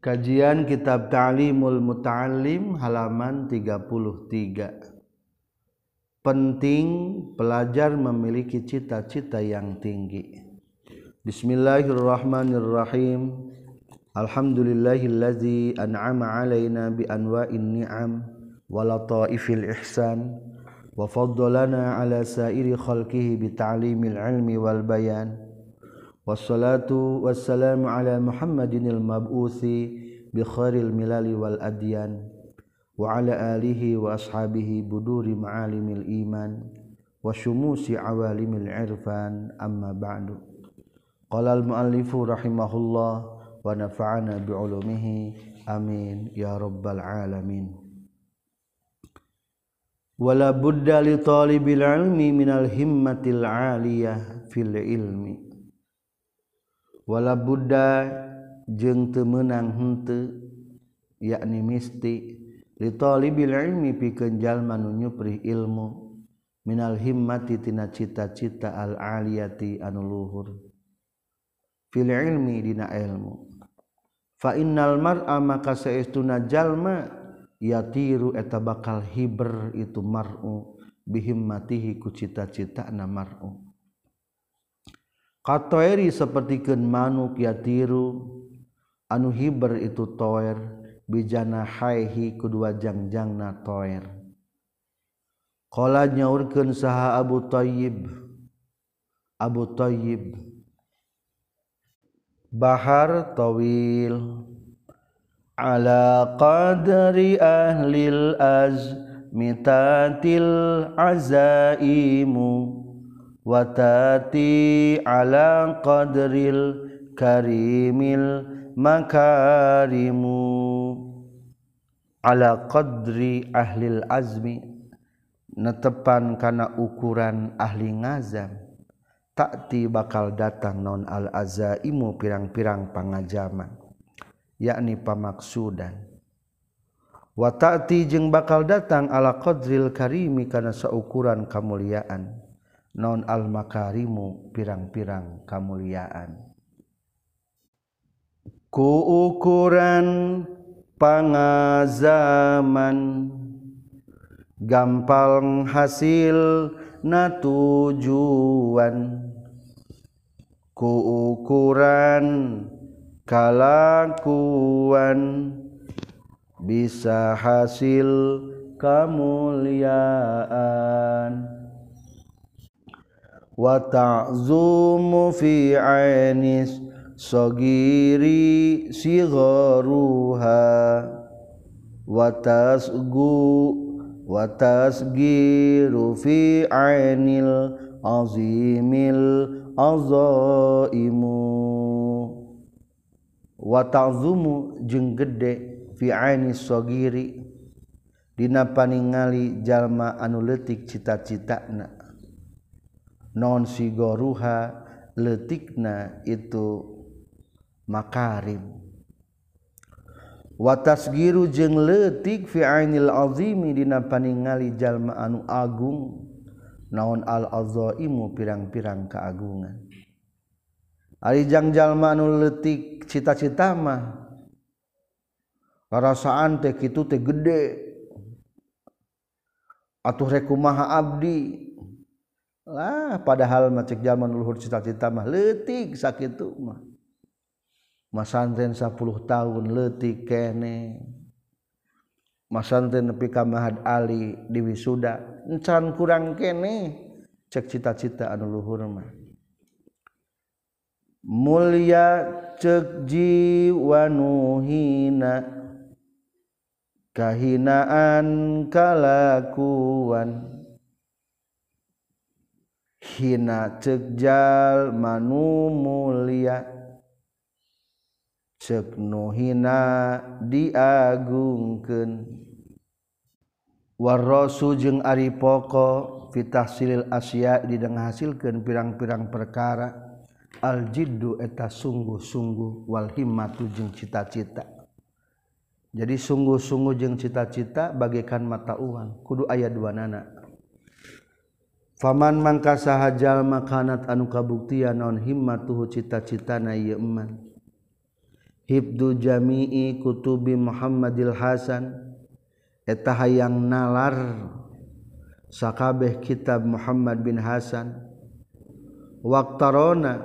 Kajian Kitab Ta'limul Muta'alim halaman 33. Penting pelajar memiliki cita-cita yang tinggi. Bismillahirrahmanirrahim. Alhamdulillahillazi an'ama alaina bi anwa'in ni'am wa lataifil ihsan wa faddalana ala sairi khalqihi bi ta'limil ilmi wal bayan. Wassalatu wassalamu ala Muhammadinil mab'uthi بخير الملال والأديان وعلى آله وأصحابه بدور معالم الإيمان وشموس عوالم العرفان. أما بعد قال المؤلف رحمه الله ونفعنا بعلومه آمين يا رب العالمين. ولا بد لطالب العلم من الهمة العالية في العلم. ولا بد jeng temenang hente yakni misti. Litolibilmi pikenjal manunyu pri ilmu. Minal himmati tina cita-cita al-aliyati anu luhur. Fil ilmi dina ilmu. Fa innal mar'a maka saestuna jalma yatiru eta bakal hiber itu mar'u. Bihimmatihi ku cita-cita na mar'u. Katoeri sapertikeun manuk yatiru anu hiber itu toer bijana haihi kedua jangjangna toer. Qala nyaurkeun saha Abu Thayyib Abu Thayyib bahar tawil. Ala qadri ahlil azmitatil azaimu. Watati ala qadril karimil makarimu. Ala qadri ahlil azmi. Netepan kana ukuran ahli ngazam. Takti bakal datang non al azaimu pirang-pirang pangajaman yakni pamaksudan wa ta'ti jeung bakal datang ala qadril karimi kana saukuran kamuliaan non al-makarimu pirang-pirang kemuliaan ku ukuran pangazaman. Gampang hasil na tujuan ku ukuran kalakuan. Bisa hasil kemuliaan. Wa ta'zumu fi ainis sogiri sigoruha watas gu watas giru fi ainil azimil azaimu. Watazumu jeung gede fi aini sogiri dina paningali jalma anu letik cita-citana. Non sigoruha letikna itu makarim. Watas giru jeung letik fi'ainil azimi dina paningali jalma anu agung. Naon al azaimu pirang-pirang keagungan. Arijang jalma anu letik cita-cita mah perasaan teh kitu teh gede. Atuh rekumaha abdi? Lah padahal macek zaman luhur cita-cita mah letik sakitu mah. masantren 10 tahun letik kene. Masantren nepi ka Mahad Ali di wisuda. Encan kurang kene. Cek cita-cita anu luhur mah. Mulia cek jiwa nuhina kahinaan kalakuan. Hina cek jal manu mulia. seknuhina diagungkeun. Warrasu jeung ari poko fitahsilil asya didengah hasilkeun pirang-pirang perkara. Al jiddu eta sungguh-sungguh wal himmatu jeung cita-cita. Jadi sungguh-sungguh jeung cita-cita bagaikan mata uang kudu aya dua nana. Faman mangka sahajal makanat anu kabuktian non himmatuhu cita-citana ieu iman Hibdu Jami'i kutubi Muhammadil Hasan. Eta hayang nalar sakabeh kitab Muhammad bin Hasan. Waktarona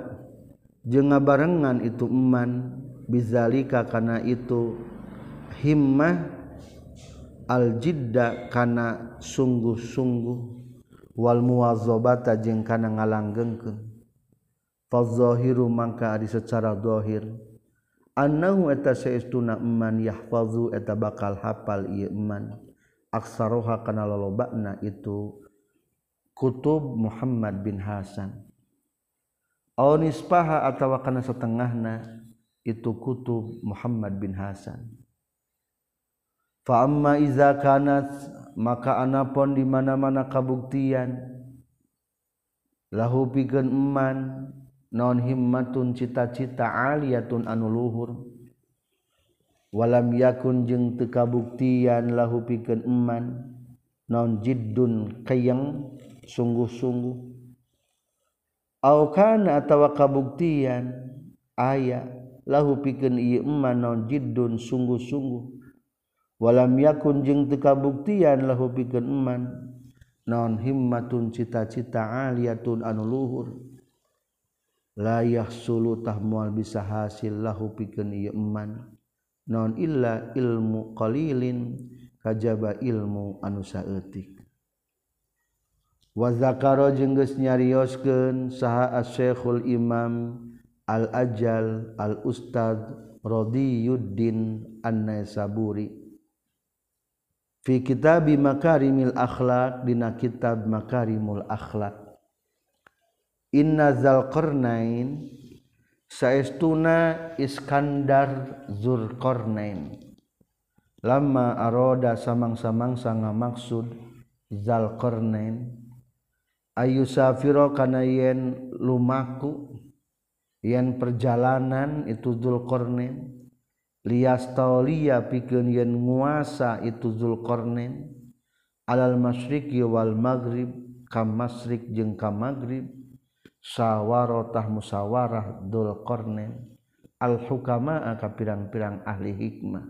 jeung ngabarengan itu eman bizalika kana itu himmah al jidda kana sungguh-sungguh wal muwazzabata jeung kana ngalanggengkeun fazahiru mangka ari secara zahir. annahu eta saestuna man yahfazu eta bakal hafal ieu man aksaroha kana lolobana itu kutub Muhammad bin Hasan. Aw nispaha atawa kana setengahna itu kutub Muhammad bin Hasan. Fa amma iza kanat maka anapun di mana-mana kabuktian lahu pikeun eman naon himmatun cita-cita aliyatun anu luhur. Walam yakun jeung teu kabuktian lahu pikeun iman naon jiddun kayang sungguh-sungguh. Au kana atawa kabuktian aya lahu pikeun ieu iman naon jiddun sungguh-sungguh. Walam yakun jeung teu kabuktian lahu pikeun iman naon himmatun cita-cita aliyatun anu luhur. layah sulutah mual bisa hasil lahu pikeun ieu eman. Non illa ilmu qalilin kajaba ilmu anu saeutik. Wa zakara jeung geus nyarioskeun saha asy-syekhul imam al-ajal al-ustad radiyuddin an-naisaburi. Fi kitab makarimil akhlaq dina kitab makarimul akhlak akhlaq Innazalqarnain saestuna Iskandar Zulqarnain. Lama aroda samang-samangsa ngamaksud Zalqarnain. Ayu safiro kana yen lumaku yen perjalanan itu Zulqarnain. Liyastauliya pikeun yen nguasa itu Zulqarnain. Alal masyriqi wal maghrib kam masyriq jeung maghrib sawwarotah musawarah Dulqnen al-hukama ka pirang-pirang ahli hikmah.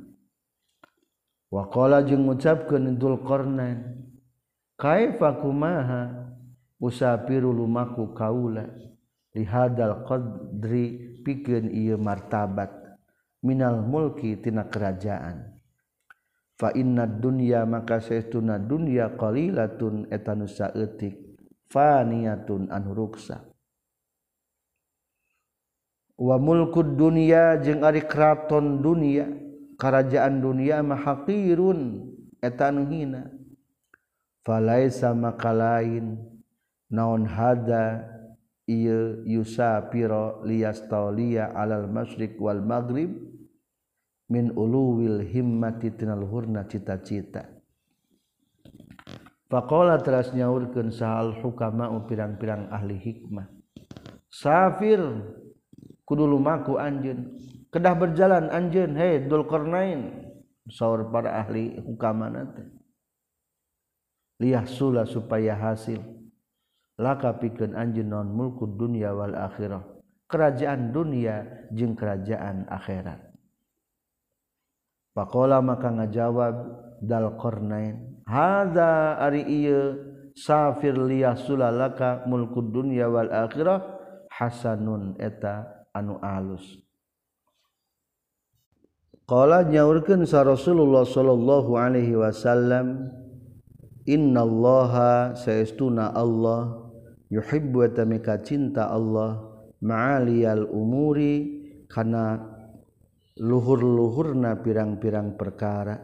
Waqa jeung ngucapkeun Dulqnen kaifa kumaha usapiru lumaku kaula lihadal qadri? Pikeun ieu martabat. Minal mulki tina kerajaan. Fa inna dunya maka saestuna dunya qalilatun eta nu saeutik faniyatun anu ruksa. Wa mulkud dunia jeung ari kraton dunia kerajaan dunia mah haqirun eta anu hina. Falaisa maka lain naon hada ieu yusapiro liyastauliya alal masyriq wal maghrib min uluwil himmati tina luhurna cita-cita. Faqala teras nyaurkeun sahal hukama pirang-pirang ahli hikmah. Safir lumaku anjun kedah berjalan anjun He Dulqarnain sauur para ahli hukama liah Sula supaya hasil. Laka piken anjun non mulku dunia wal akhirah. Kerajaan dunia jeung kerajaan akhirat. Paklah maka ngajawab dalqarnain hadza ari safir liah Sula laka mulku dunia wal akhirah Hasanun eta anu alus. Qala nyaurkeun sa Rasulullah sallallahu alaihi wasallam innallaha saestuna Allah yuhibbu tamika cinta Allah ma'aliyal umuri kana luhur-luhurna pirang-pirang perkara.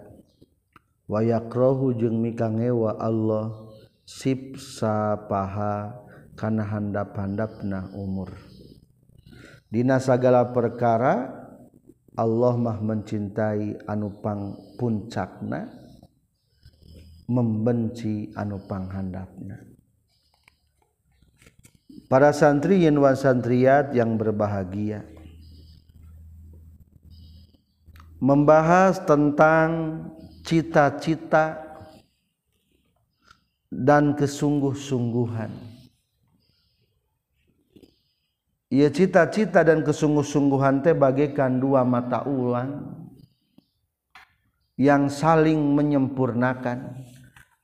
Wa yakrahu jeung mika ngewa Allah sip sapaha kana handap-handapna umur segala perkara Allah mah mencintai anupang puncakna membenci anupang handapnya para santri yen wasantriat yang berbahagia. Membahas tentang cita-cita dan kesungguh-sungguhan ia cita-cita dan kesungguh-sungguhan teh bagaikan dua mata uang yang saling menyempurnakan.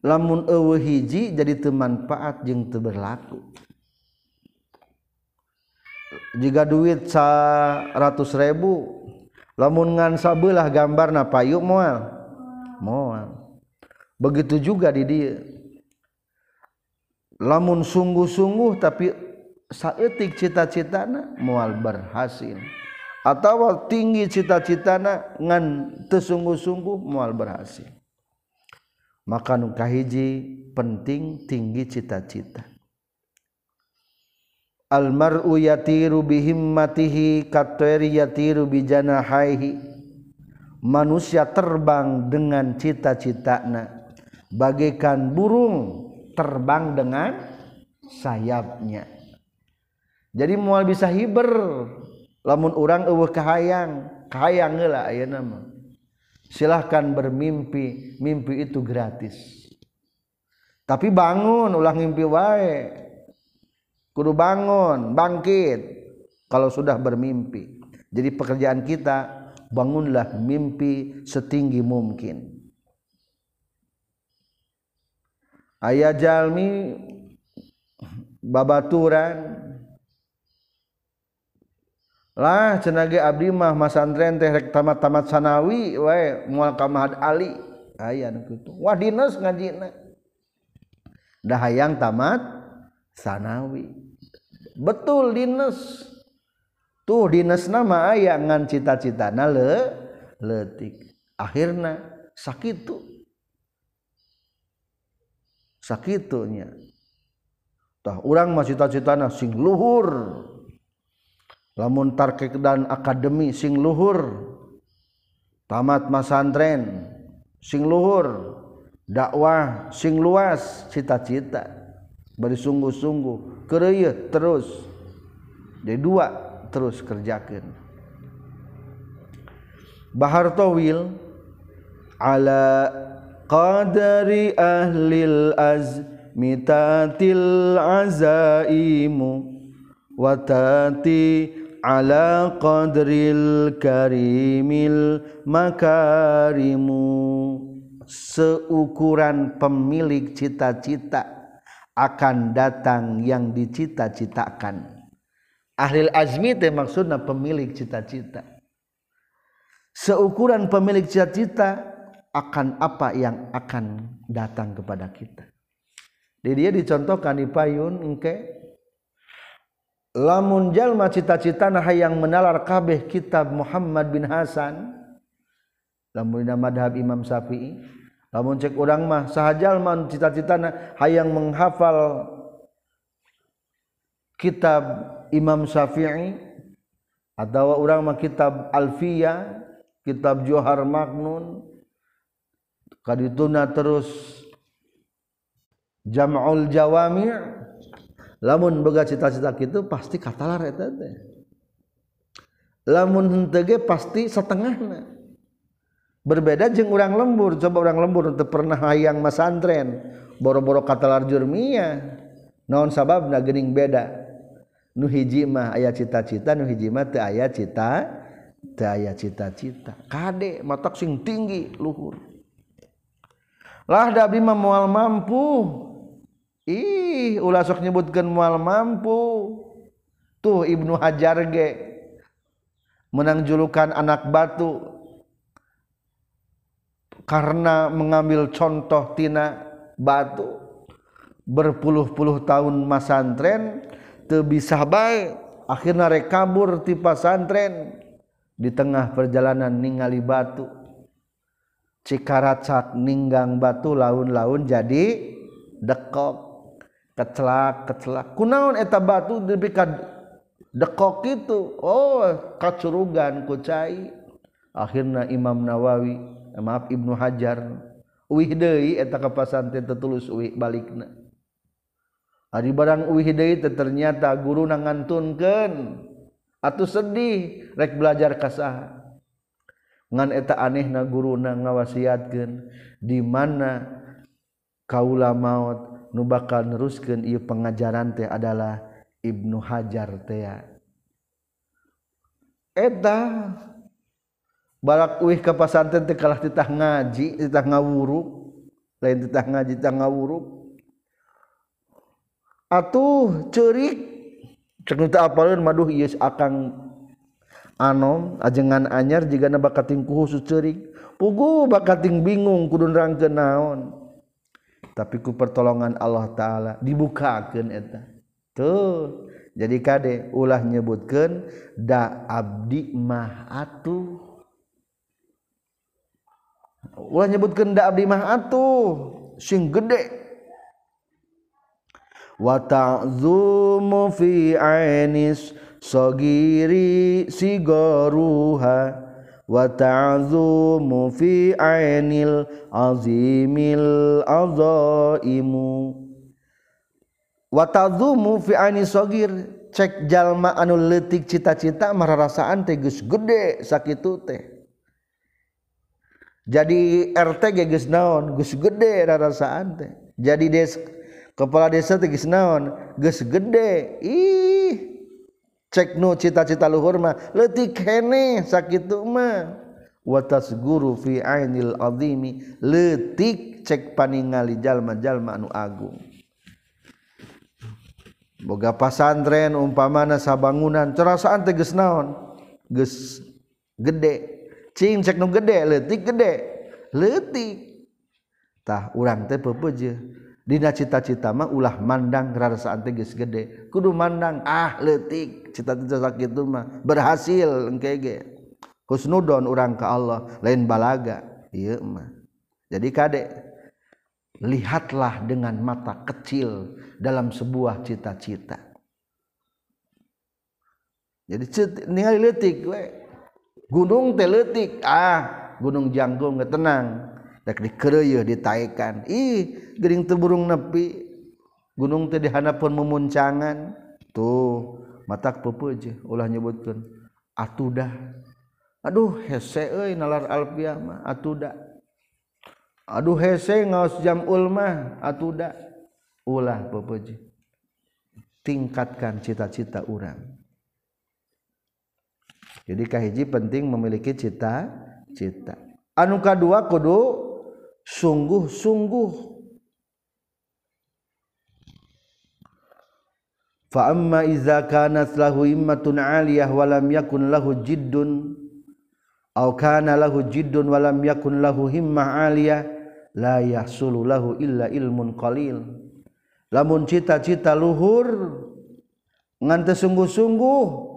Lamun eueuh hiji jadi temanfaat jeung teu berlaku. Jika duit 100 ribu lamun ngan sabelah gambarna payuk moal. Moal. Begitu juga di dia. Lamun sungguh-sungguh tapi saeutik cita-citana moal berhasil. Atau tinggi cita-citana ngan tersungguh-sungguh mual berhasil. Maka nu kahiji penting tinggi cita-cita. Almar'u yatiru bihimmatihi katweri yatiru bijanahaihi manusia terbang dengan cita-citana. Bagaikan burung terbang dengan sayapnya jadi mual bisa hiber. Lamun orang eueuh kahayang kahayang heula ayeuna mah silahkan bermimpi mimpi itu gratis. Tapi bangun ulah mimpi wae. Kudu bangun bangkit. Kalau sudah bermimpi. Jadi pekerjaan kita bangunlah mimpi setinggi mungkin. Ayah jalmi babaturan. lah cenage abdi mah masantren teh rek tamat-tamat sanawi wae moal ka Mahad Ali. Aya nu kitu. Wah dinas ngajina. Dah hayang tamat sanawi. Betul dinas tuh dinas nama aya ngan cita-citana le letik akhirna sakitu. Sakitunya. Tah urang mah cita-citana sing luhur. Lamun tarkek dan akademi sing luhur tamat masantren sing luhur dakwah sing luas cita-cita bari sungguh-sungguh kereuyeut terus dari dua terus kerjakan Bahar Tawil ala qadari ahlil azmitatil azaimu watati ala qadril karimil makarimu. Seukuran pemilik cita-cita akan datang yang dicita-citakan. Ahlil azmi itu maksudnya pemilik cita-cita. Seukuran pemilik cita-cita akan apa yang akan datang kepada kita. Jadi dia dicontohkan di payun engke lamun jalma cita-cita nah yang menalar kabeh kitab Muhammad bin Hasan lamun dina madhab Imam Syafi'i lamun cek urang mah saha jalma cita-cita nah hayang menghafal kitab Imam Syafi'i atau urang mah kitab Alfiyah kitab Johar Magnun kadituna terus Jam'ul Jawami' lamun boga cita-cita gitu pasti katalar eta teh. Lamun henteu ge pasti setengahna. Berbeda jeung urang lembur coba urang lembur teu pernah hayang masantren boro-boro katalar jurmia naon sababna geuning beda? Nu hiji mah aya cita-cita nu hiji mah teu aya cita teu aya cita-cita. Kade matak sing tinggi luhur. Lah da abdi mah moal mampu. Ih ulah sok nyebutkan mual mampu. Tuh Ibnu Hajar ge. Menang julukan anak batu. Karena mengambil contoh tina batu. Berpuluh-puluh tahun masantren teu bisa baik akhirnya rekabur ti pasantren di tengah perjalanan ningali batu. Cikaracak ninggang batu laun-laun jadi dekok kecelak kecelak kunaon eta batu lebih dekok itu oh kacurugan kucai akhirnya Imam Nawawi eh, maaf Ibnu Hajar uih deui eta kapasan teh tetulus uih balikna. Ari barang uih deui teh ternyata guru ngantunkeun atuh sedih rek belajar kasah ngan eta anehna guruna ngawasiatkeun di mana kaula maut nu bakal neruskeun ieu pengajaran teh adalah Ibnu Hajar teh. Eta. Balak uih ka pasanten teh kalah titah ngaji titah ngawuruk lain titah ngaji titah ngawuruk atuh ceurik. Cek nu teu apaleun maduh ieu akang anom ajengan anyar jigana bakating khusus ceurik. Pugu bakating bingung kudu nerangkeun naon. Tapi ku pertolongan Allah taala dibukakeun eta. Tuh. Jadi kade ulah nyebutkeun da abdi mah atuh. Ulah nyebutkeun da abdi mah atuh. Sing gede. Wa fi ainis sagiri sigaruha wata'azumu fi ainil azimil azaimu wata'azumu fi aini sogir cek jalma anu letik cita-cita mararasaan tegus gede sakitu teh. Jadi RT geus naon geus gede rarasaan teh. Jadi des kepala desa tegus naon geus gede. Ih. cek nu cita-cita luhur mah leutik hene sakitu mah. Watas guru fi ainil azimi leutik cek paningali jalma-jalma anu agung. Boga pasantren umpamana sabangunan cerasaan teh geus naon? Geus gede. Cing cek nu gede letik gede. Letik tah urang teh pepeje dina cita-cita mah ulah mandang rarasaan teh geus gede. Kudu mandang ah letik cita-cita sakitu mah berhasil engke ge. Husnudon urang ka Allah lain balaga. Ieu mah. Jadi kade lihatlah dengan mata kecil dalam sebuah cita-cita. Jadi ningali letik we. Gunung teletik ah gunung janggung tenang tak dikereuy ditaikan. Ih gering teburung nepi. Gunung teh dihanapun memuncangan. Tuh matak pepuji ulah nyebutkan atudah aduh hese euy nalar alfiah mah atudah aduh hese ngaos jamul mah atudah ulah pepuji tingkatkan cita-cita orang jadi kahiji penting memiliki cita-cita. Anu kadua kudu sungguh-sungguh. Fa amma iza kanat lahu immatun aliyah wa lam yakun lahu jiddun aw kana lahu jiddun wa lam yakun lahu himmah aliyah la yahsulu lahu illa ilmun qalil. Lamun cita-cita luhur ngan sungguh-sungguh.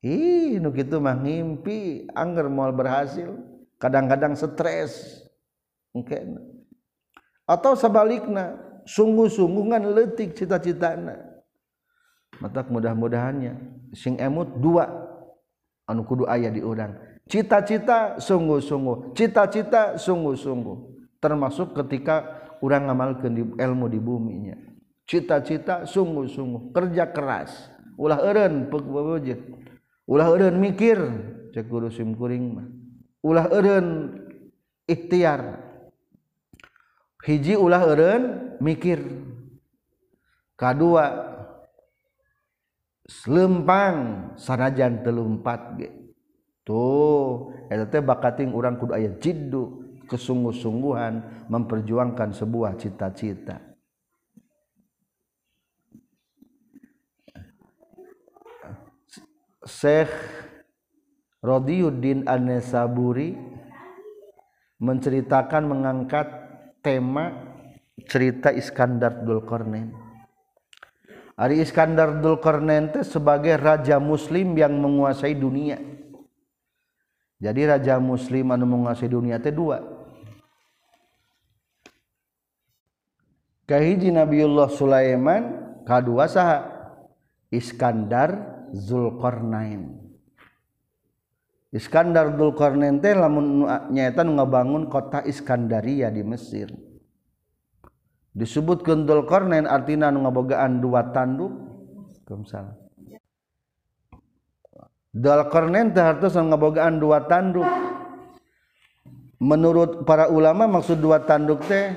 Ih, nu gitu mah ngimpi, angger moal berhasil, kadang-kadang stres. mungkin. Atau sebaliknya sungguh-sungguhan letik cita-citana. Matak mudah-mudahannya sing emut dua anu kudu ayah di urang cita-cita sungguh-sungguh cita-cita sungguh-sungguh termasuk ketika orang ngamalkan di ilmu di buminya. Cita-cita sungguh-sungguh kerja keras. Ulah eren pewujud ulah eren mikir cek guru sim kuring mah. Ulah eren ikhtiar. Hiji ulah eureun mikir. Kadua lempang sanajan telumpat ge. Tuh eta teh bakating urang kudu aya jiddu kesungguh-sungguhan memperjuangkan sebuah cita-cita. Syekh Rodiyuddin An-Nasaburi menceritakan mengangkat tema cerita Iskandar Dzulkarnain. Ari Iskandar Dzulkarnain itu sebagai raja muslim yang menguasai dunia. Jadi raja muslim anu menguasai dunia itu dua. Kahiji Nabiullah Sulaiman, kadua saha Iskandar Zulkarnain Iskandar Zulkarnain teh lamun nyaeta nu kota Iskandaria di Mesir. Disebutkeun Zulkarnain artina nu ngabogaan dua tanduk. Kumsal Zulkarnain teh hartos ngabogaan dua tanduk. Menurut para ulama maksud dua tanduk teh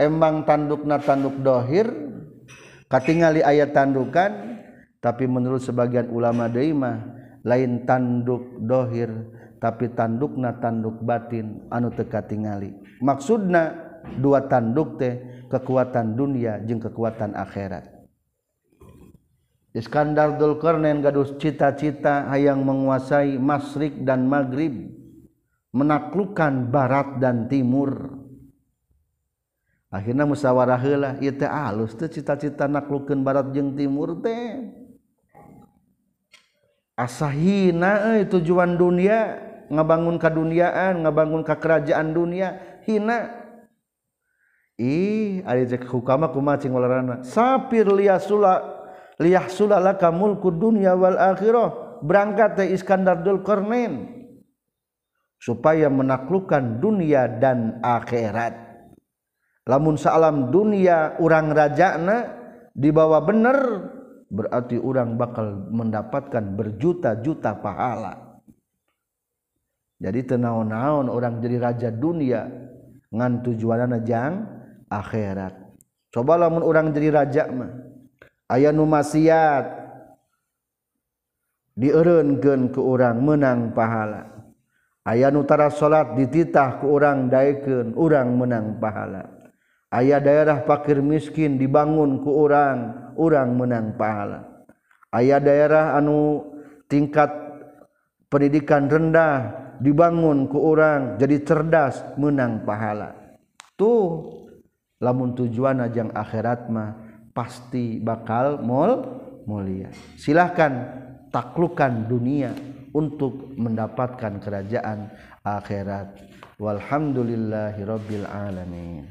emang tandukna tanduk dohir katingali ayat tandukan tapi menurut sebagian ulama deima lain tanduk dhohir tapi tanduk na tanduk batin anu teka tingali maksudna dua tanduk teh kekuatan dunia jeung kekuatan akhirat. Iskandar Dulkarnain gaduh cita-cita hayang menguasai Masrik dan Maghrib menaklukkan barat dan timur. Akhirnya musyawarah heula ieu teh alus teh cita-cita naklukeun barat jeung timur teh. Asahina euy tujuan dunia ngabangun kaduniaan ngabangun kekerajaan dunia. Hina. Ih ari cek hukama kumaha cing sapir liyasula liyah sulalaka mulku dunya wal akhirah. Berangkat teh Iskandar Dulkarnain supaya menaklukkan dunia dan akhirat. Lamun salam dunia orang rajana dibawa bener berarti orang bakal mendapatkan berjuta-juta pahala. Jadi tenaon-naon orang jadi raja dunia ngan tujuanana jang akhirat. Coba lamun orang jadi raja mah aya nu maksiat dierenkeun ke orang menang pahala. Aya nu tara salat dititah ke orang daekeun orang menang pahala. ayah daerah fakir miskin dibangun ku orang orang menang pahala. Ayah daerah anu tingkat pendidikan rendah dibangun ku orang jadi cerdas menang pahala. Tuh lamun tujuan ajang akhirat mah pasti bakal mol mulia. Silahkan taklukan dunia untuk mendapatkan kerajaan akhirat. Walhamdulillahirabbil alamin.